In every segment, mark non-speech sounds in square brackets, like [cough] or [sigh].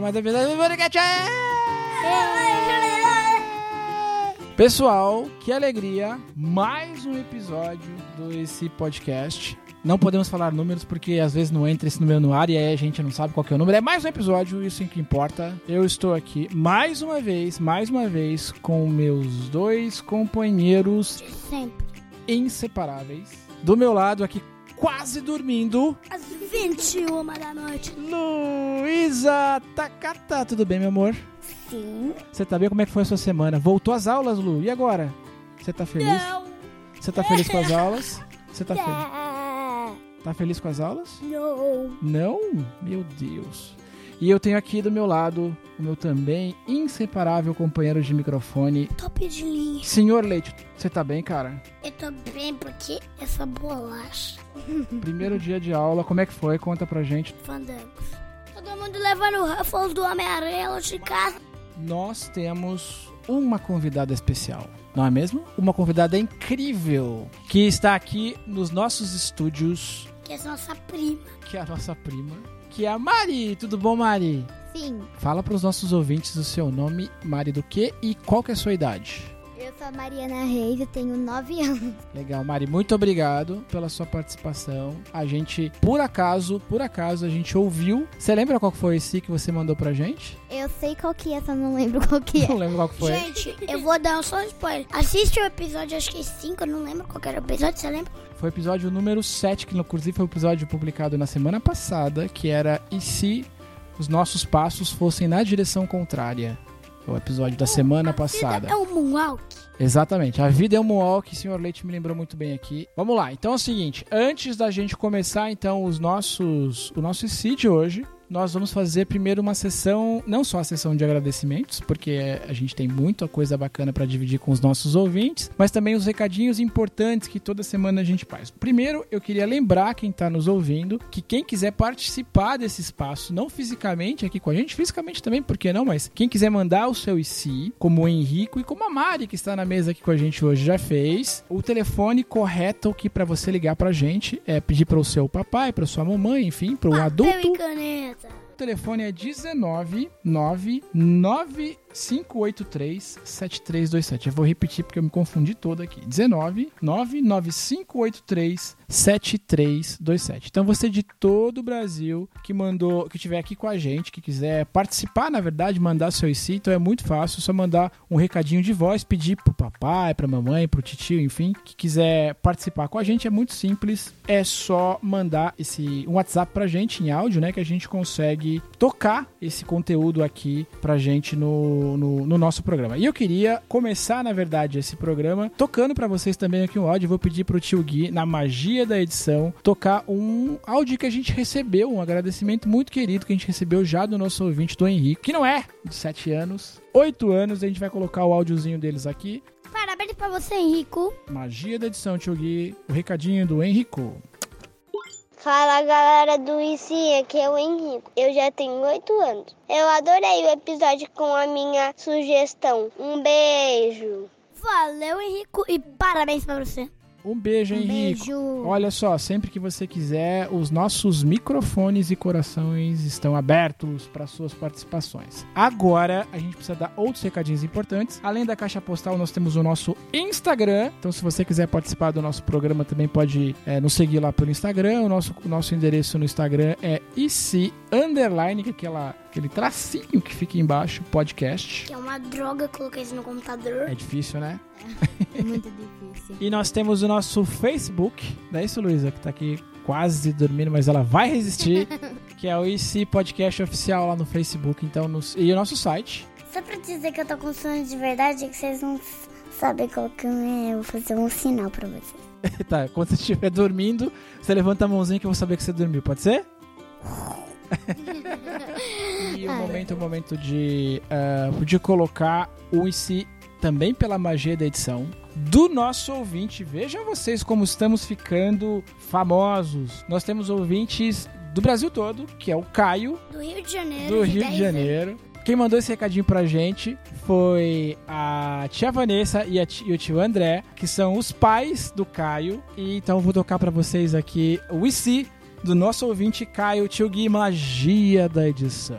muito bem-vindos a um episódio do Podcast. Pessoal, que alegria! Mais um episódio desse podcast. Não podemos falar números porque às vezes não entra esse número no ar e aí a gente não sabe qual é o número. É mais um episódio, isso é que importa. Eu estou aqui mais uma vez, mais uma vez, com meus dois companheiros Sempre. inseparáveis. Do meu lado aqui, quase dormindo, Às 21 da noite. Luísa Takata. Tudo bem, meu amor? Sim. Você tá bem? Como é que foi a sua semana? Voltou às aulas, Lu? E agora? Você tá feliz? Não. Você tá feliz com as aulas? Você tá feliz? Tá feliz com as aulas? Não. Não? Meu Deus. E eu tenho aqui do meu lado o meu também inseparável companheiro de microfone, Top de linha. Senhor Leite. Você tá bem, cara? Eu tô bem porque essa bolacha. [laughs] Primeiro dia de aula, como é que foi? Conta pra gente. Fandangos. Todo mundo levando o Ruffles do Homem-Aranha de casa. Nós temos uma convidada especial, não é mesmo? Uma convidada incrível que está aqui nos nossos estúdios, Que é nossa prima. que é a nossa prima, que é a Mari. Tudo bom, Mari? Sim. Fala para os nossos ouvintes o seu nome, Mari do quê e qual que é a sua idade. Eu sou a Mariana Reis, eu tenho 9 anos. Legal, Mari, muito obrigado pela sua participação. A gente, por acaso, por acaso, a gente ouviu. Você lembra qual que foi esse que você mandou pra gente? Eu sei qual que é, só não lembro qual que Não lembro qual que foi. Gente, eu vou dar um só spoiler. Assiste o episódio, acho que 5, eu não lembro qual que era o episódio, você lembra? Foi o episódio número 7, que inclusive foi o episódio publicado na semana passada, que era E se os nossos passos fossem na direção contrária? O episódio da semana passada. É um Moonwalk. Exatamente. A vida é um walk, o senhor Leite me lembrou muito bem aqui. Vamos lá. Então é o seguinte, antes da gente começar então os nossos o nosso IC de hoje, nós vamos fazer primeiro uma sessão, não só a sessão de agradecimentos, porque a gente tem muita coisa bacana para dividir com os nossos ouvintes, mas também os recadinhos importantes que toda semana a gente faz. Primeiro, eu queria lembrar quem está nos ouvindo que quem quiser participar desse espaço, não fisicamente aqui com a gente, fisicamente também, por que não? Mas quem quiser mandar o seu IC, como o Henrico e como a Mari que está na mesa aqui com a gente hoje já fez, o telefone correto que para você ligar pra gente é pedir para o seu papai, para sua mamãe, enfim, para um adulto. caneta. O telefone é 19 9583 7327. Eu vou repetir porque eu me confundi todo aqui. 19 99583 7327. Então você de todo o Brasil que mandou, que estiver aqui com a gente, que quiser participar, na verdade, mandar seu IC, então é muito fácil, só mandar um recadinho de voz, pedir pro papai, pra mamãe, pro tio, enfim, que quiser participar com a gente, é muito simples, é só mandar esse um WhatsApp pra gente em áudio, né, que a gente consegue tocar esse conteúdo aqui pra gente no, no, no nosso programa. E eu queria começar, na verdade, esse programa tocando pra vocês também aqui um áudio, vou pedir pro tio Gui, na magia da edição, tocar um áudio que a gente recebeu, um agradecimento muito querido que a gente recebeu já do nosso ouvinte, do Henrique, que não é de 7 anos, 8 anos, a gente vai colocar o áudiozinho deles aqui. Parabéns pra você, Henrico. Magia da edição, tio Gui, o recadinho do Henrico. Fala galera do IC, aqui é o Henrico. Eu já tenho 8 anos. Eu adorei o episódio com a minha sugestão. Um beijo. Valeu, Henrico, e parabéns pra você. Um beijo, Um Henrico. beijo. Olha só, sempre que você quiser, os nossos microfones e corações estão abertos para suas participações. Agora, a gente precisa dar outros recadinhos importantes. Além da caixa postal, nós temos o nosso Instagram. Então, se você quiser participar do nosso programa, também pode é, nos seguir lá pelo Instagram. O nosso, o nosso endereço no Instagram é IC Underline, que é aquela, aquele tracinho que fica embaixo, podcast. Que é uma droga colocar isso no computador. É difícil, né? É muito [laughs] difícil. E nós temos o nosso Facebook, não é isso, Luísa, que tá aqui quase dormindo, mas ela vai resistir, [laughs] que é o IC Podcast Oficial lá no Facebook, então, nos- e o nosso site. Só pra dizer que eu tô com sono de verdade, é que vocês não sabem qual que é. Eu vou fazer um sinal pra vocês. [laughs] tá, quando você estiver dormindo, você levanta a mãozinha que eu vou saber que você dormiu, pode ser? E o momento é o momento de, ah, de colocar o IC também pela magia da edição do nosso ouvinte. Vejam vocês como estamos ficando famosos. Nós temos ouvintes do Brasil todo, que é o Caio, Do Rio de Janeiro. do Rio 10 de Janeiro. Quem mandou esse recadinho pra gente foi a tia Vanessa e, a ti- e o tio André, que são os pais do Caio. E então vou tocar pra vocês aqui o IC do nosso ouvinte Caio, tio Gui, magia da edição.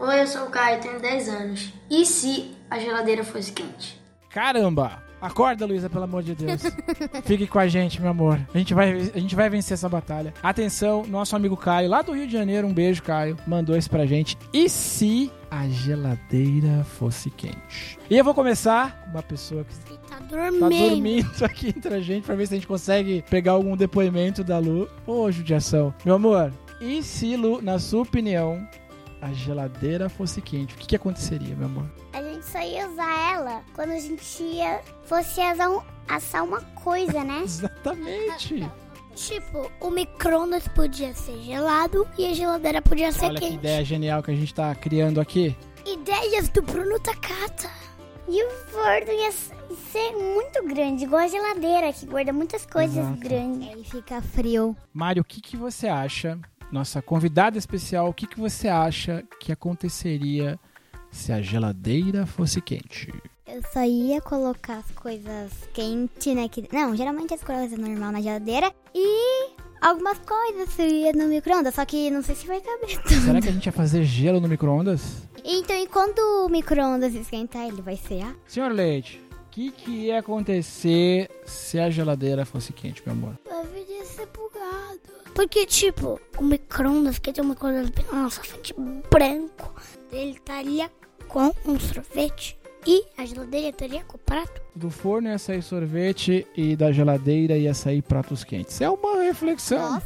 Oi, eu sou o Caio, tenho 10 anos. E se a geladeira fosse quente? Caramba! Acorda, Luísa, pelo amor de Deus. [laughs] Fique com a gente, meu amor. A gente, vai, a gente vai vencer essa batalha. Atenção, nosso amigo Caio, lá do Rio de Janeiro, um beijo, Caio, mandou isso pra gente. E se a geladeira fosse quente? E eu vou começar, uma pessoa que Tá tá dormindo. dormindo [laughs] aqui entre a gente, pra ver se a gente consegue pegar algum depoimento da Lu. Ô, judiação. Meu amor, e se, Lu, na sua opinião, a geladeira fosse quente? O que, que aconteceria, meu amor? A gente só ia usar ela quando a gente ia, fosse assar, um- assar uma coisa, né? [laughs] Exatamente. Tipo, o micro-ondas podia ser gelado e a geladeira podia ser Olha que quente. ideia genial que a gente tá criando aqui. Ideias do Bruno Takata. E o forno ia ser muito grande, igual a geladeira, que guarda muitas coisas Exato. grandes. Aí fica frio. Mário, o que, que você acha? Nossa convidada especial, o que, que você acha que aconteceria se a geladeira fosse quente? Eu só ia colocar as coisas quentes, né? Que, não, geralmente as coisas normal na geladeira. E algumas coisas eu ia no micro-ondas, só que não sei se vai caber [laughs] tudo. Será que a gente ia fazer gelo no micro-ondas? Então, e quando o micro-ondas esquentar, ele vai ser a? Senhor Leite, o que, que ia acontecer se a geladeira fosse quente, meu amor? Bugado. Porque, tipo, o micro-ondas, que tem um bem na nossa frente, branco, ele estaria com um sorvete e a geladeira estaria com o prato. Do forno ia sair sorvete e da geladeira ia sair pratos quentes. É uma reflexão.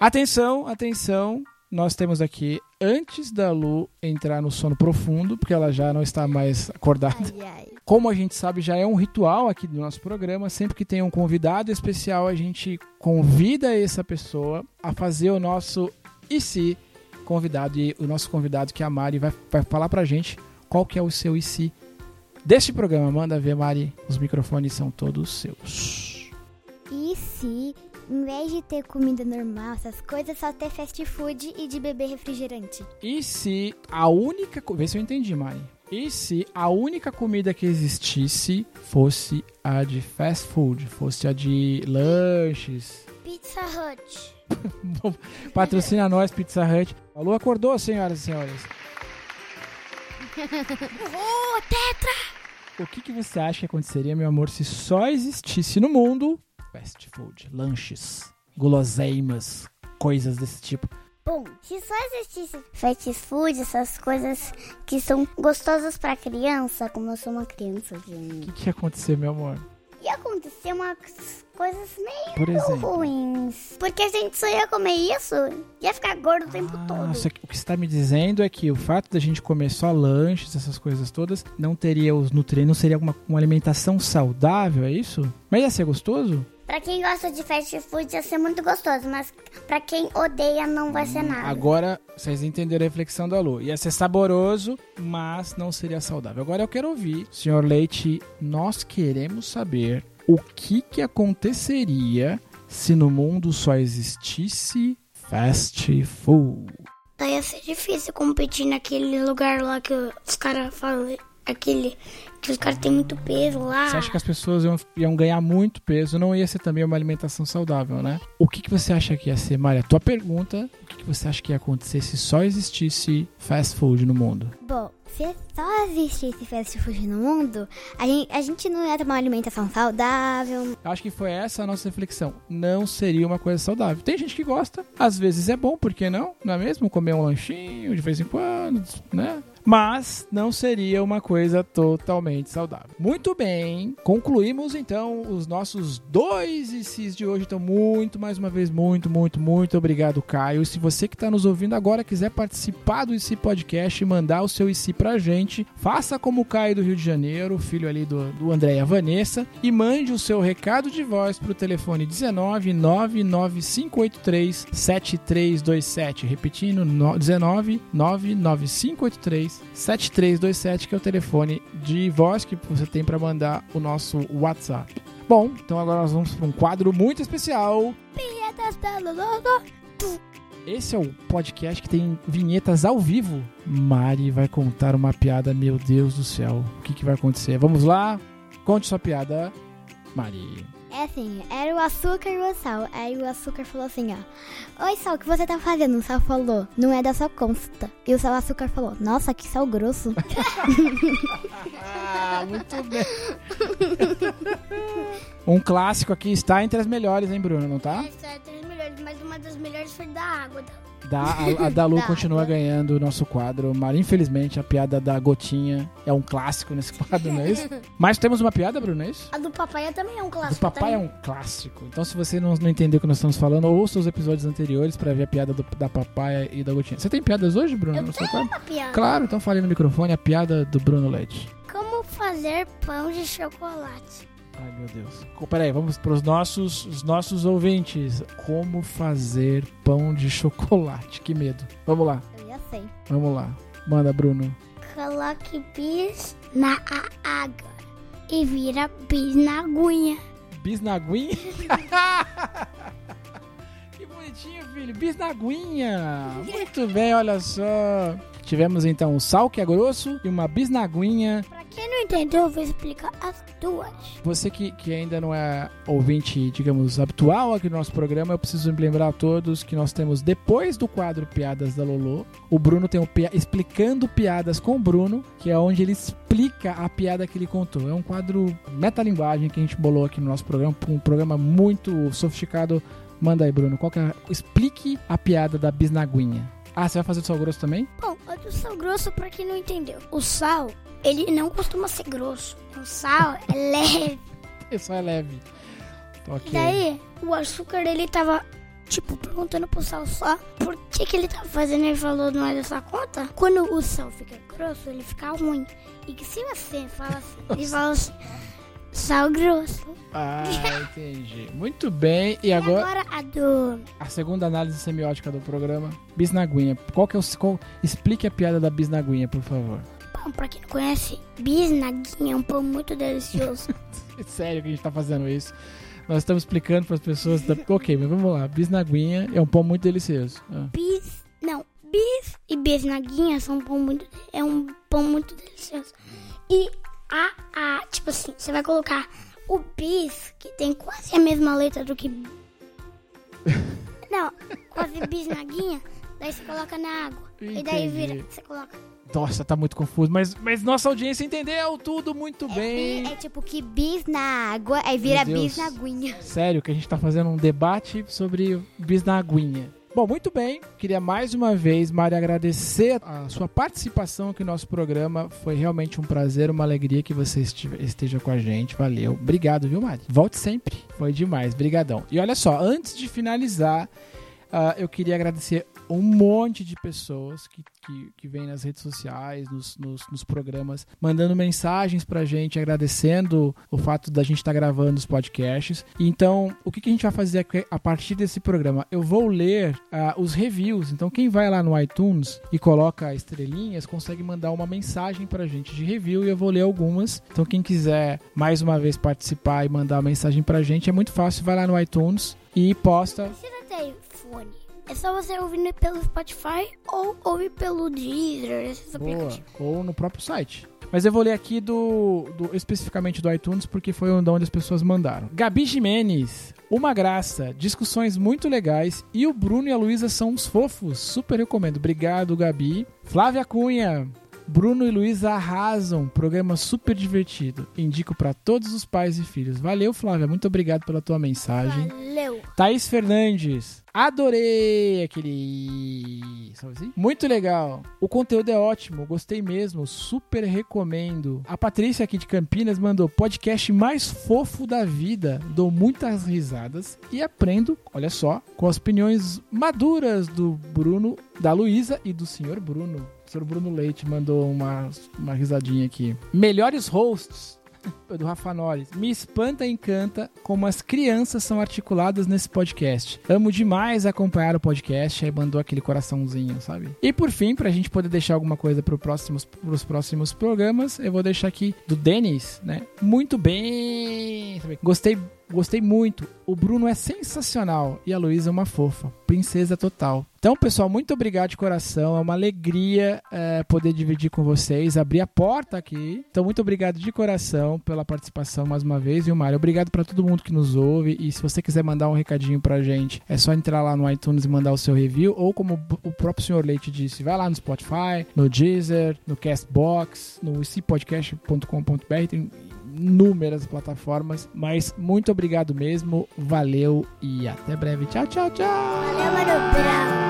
Atenção, atenção. Nós temos aqui, antes da Lu entrar no sono profundo, porque ela já não está mais acordada. Ai, ai. Como a gente sabe, já é um ritual aqui do nosso programa. Sempre que tem um convidado especial, a gente convida essa pessoa a fazer o nosso e se convidado. E o nosso convidado, que é a Mari, vai, vai falar pra gente qual que é o seu e se deste programa. Manda ver, Mari. Os microfones são todos seus. Em vez de ter comida normal, essas coisas, só ter fast food e de beber refrigerante? E se a única. Vê se eu entendi, Mari. E se a única comida que existisse fosse a de fast food, fosse a de lanches, Pizza Hut. [laughs] Patrocina nós, Pizza Hut. Alô, acordou, senhoras e senhores? Oh, Tetra! O que, que você acha que aconteceria, meu amor, se só existisse no mundo fast food, lanches, guloseimas, coisas desse tipo? Bom, se só existisse fast food, essas coisas que são gostosas pra criança, como eu sou uma criança, O gente, que, que ia acontecer, meu amor? ia acontecer umas coisas meio Por exemplo. ruins. Porque a gente só ia comer isso, ia ficar gordo o tempo Ah, todo. só que o que você está me dizendo é que o fato da gente comer só lanches, essas coisas todas, não teria os nutrientes, não seria uma, uma alimentação saudável, é isso? Mas ia ser gostoso? Pra quem gosta de fast food ia ser muito gostoso, mas pra quem odeia não vai ser nada. Agora, vocês entenderam a reflexão da Lu. Ia ser saboroso, mas não seria saudável. Agora eu quero ouvir, senhor Leite, nós queremos saber o que, que aconteceria se no mundo só existisse fast food. Daí ia ser difícil competir naquele lugar lá que os caras falam. Aquele que os caras têm muito peso lá. Você acha que as pessoas iam, iam ganhar muito peso? Não ia ser também uma alimentação saudável, né? O que, que você acha que ia ser, Maria? Tua pergunta, o que, que você acha que ia acontecer se só existisse fast food no mundo? Bom, se só existisse fast food no mundo, a gente, a gente não ia ter uma alimentação saudável. Acho que foi essa a nossa reflexão. Não seria uma coisa saudável. Tem gente que gosta, às vezes é bom, por que não? Não é mesmo? Comer um lanchinho de vez em quando, né? Mas não seria uma coisa totalmente saudável. Muito bem, concluímos então os nossos dois ICs de hoje. Então, muito, mais uma vez, muito, muito, muito obrigado, Caio. Se você que está nos ouvindo agora quiser participar do IC Podcast e mandar o seu IC pra gente, faça como o Caio do Rio de Janeiro, filho ali do, do André e a Vanessa, e mande o seu recado de voz pro telefone 19 99583 7327. Repetindo, no- 19 99583 7327, que é o telefone de voz que você tem para mandar o nosso WhatsApp. Bom, então agora nós vamos para um quadro muito especial. Esse é o podcast que tem vinhetas ao vivo. Mari vai contar uma piada, meu Deus do céu. O que, que vai acontecer? Vamos lá? Conte sua piada, Mari. É assim, era o açúcar e o sal. Aí o açúcar falou assim, ó. Oi, sal, o que você tá fazendo? O sal falou, não é da sua consta. E o sal açúcar falou, nossa, que sal grosso. Ah, muito bem. um clássico aqui está entre as melhores, hein, Bruno? Não tá? É das melhores, mas uma das melhores foi da água. Da, a, a [laughs] Dalu Da continua ganhando o nosso quadro, mas infelizmente a piada da gotinha é um clássico nesse quadro, não é isso? [laughs] Mas temos uma piada, Bruno, é isso? A do papai também é um Do clássico. papai é um clássico. Então, se você não, não entendeu o que nós estamos falando, ouça os episódios anteriores pra ver a piada do- da papaya e da gotinha. Você tem piadas hoje, Bruno? Eu no tenho uma piada. Claro, então fale no microfone a piada do Bruno Leite. Como fazer pão de chocolate? Ai, meu Deus. Peraí, vamos para os nossos, os nossos ouvintes. Como fazer pão de chocolate? Que medo. Vamos lá, Eu já sei. vamos lá. Manda, Bruno. Coloque bis na água e vira bis na aguinha. Bisnaguinha? [laughs] que bonitinho, filho. Bisnaguinha. Muito bem, olha só. Tivemos então o sal que é grosso e uma bisnaguinha. Pra entendeu, eu vou explicar as duas. Você que, que ainda não é ouvinte, digamos, habitual aqui no nosso programa, eu preciso lembrar a todos que nós temos, depois do quadro Piadas da Lolo, o Bruno tem o pia Explicando Piadas com o Bruno, que é onde ele explica a piada que ele contou. É um quadro metalinguagem que a gente bolou aqui no nosso programa, um programa muito sofisticado. Manda aí, Bruno, qual que é? Explique a piada da bisnaguinha. Ah, você vai fazer do sal grosso também? Bom, a do sal grosso, pra quem não entendeu. O sal, ele não costuma ser grosso. O sal é leve. Isso é leve. Ok. E daí, o açúcar, ele tava, tipo, perguntando pro sal só por que que ele tava fazendo. Ele falou, não é dessa conta? Quando o sal fica grosso, ele fica ruim. E que se você fala assim, [laughs] ele fala assim, sal grosso. Ah, [laughs] entendi. Muito bem. E E agora, agora a do... a segunda análise semiótica do programa, bisnaguinha. Qual que é o qual, explique a piada da bisnaguinha, por favor. Pra quem não conhece, bisnaguinha é um pão muito delicioso. [laughs] Sério que a gente tá fazendo isso. Nós estamos explicando para as pessoas. Da... Ok, mas vamos lá. Bisnaguinha é um pão muito delicioso. Ah. bis... Não, bis e bisnaguinha são um pão muito... É um pão muito delicioso. E a... a tipo assim, você vai colocar o bis, que tem quase a mesma letra do que... [laughs] Não, quase bisnaguinha. Daí você coloca na água. E daí Entendi. vira, você coloca... Nossa, tá muito confuso. Mas, mas nossa audiência entendeu tudo muito bem. É tipo que bis na água, aí vira bis na aguinha. Sério que a gente tá fazendo um debate sobre bisnaguinha. Bom, muito bem. Queria mais uma vez, Mari, agradecer a sua participação aqui no nosso programa. Foi realmente um prazer, uma alegria que você esteja com a gente. Valeu. Obrigado, viu, Mari? Volte sempre. Foi demais. Brigadão. E olha só, antes de finalizar, ah, eu queria agradecer um monte de pessoas que, que, que vêm nas redes sociais, nos, nos, nos programas, mandando mensagens pra gente, agradecendo o fato da gente estar gravando os podcasts. Então, o que, que a gente vai fazer a partir desse programa? Eu vou ler ah, os reviews. Então, quem vai lá no iTunes e coloca estrelinhas, consegue mandar uma mensagem pra gente de review e eu vou ler algumas. Então, quem quiser mais uma vez participar e mandar uma mensagem pra gente, é muito fácil. Vai lá no iTunes e posta precisa ter fone. É só você ouvir pelo Spotify ou ouvir pelo Deezer, esses Boa. aplicativos. Ou no próprio site. Mas eu vou ler aqui do, do- especificamente do iTunes porque foi onde as pessoas mandaram. Gabi Jimenez, uma graça, discussões muito legais e o Bruno e a Luísa são uns fofos. Super recomendo. Obrigado, Gabi. Flávia Cunha. Bruno e Luísa arrasam, programa super divertido. Indico para todos os pais e filhos. Valeu, Flávia, muito obrigado pela tua mensagem. Valeu. Thaís Fernandes. Adorei aquele. Assim? Muito legal. O conteúdo é ótimo, gostei mesmo, super recomendo. A Patrícia aqui de Campinas mandou podcast mais fofo da vida. Dou muitas risadas e aprendo, olha só, com as opiniões maduras do Bruno, da Luísa e do senhor Bruno. Senhor Bruno Leite mandou uma, uma risadinha aqui. Melhores hosts [laughs] do Rafa Norris. Me espanta e encanta como as crianças são articuladas nesse podcast. Amo demais acompanhar o podcast. Aí mandou aquele coraçãozinho, sabe? E por fim, pra gente poder deixar alguma coisa pro próximos, pros próximos programas, eu vou deixar aqui do Denis, né? Muito bem. Gostei Gostei muito. O Bruno é sensacional e a Luísa é uma fofa. Princesa total. Então, pessoal, muito obrigado de coração. É uma alegria é, poder dividir com vocês, abrir a porta aqui. Então, muito obrigado de coração pela participação mais uma vez, viu, Mário? Obrigado para todo mundo que nos ouve. E se você quiser mandar um recadinho pra gente, é só entrar lá no iTunes e mandar o seu review. Ou, como o próprio senhor Leite disse, vai lá no Spotify, no Deezer, no Castbox, no icpodcast.com.br. Tem inúmeras plataformas. Mas muito obrigado mesmo, valeu e até breve. Tchau, tchau, tchau. Valeu, Mano Brown.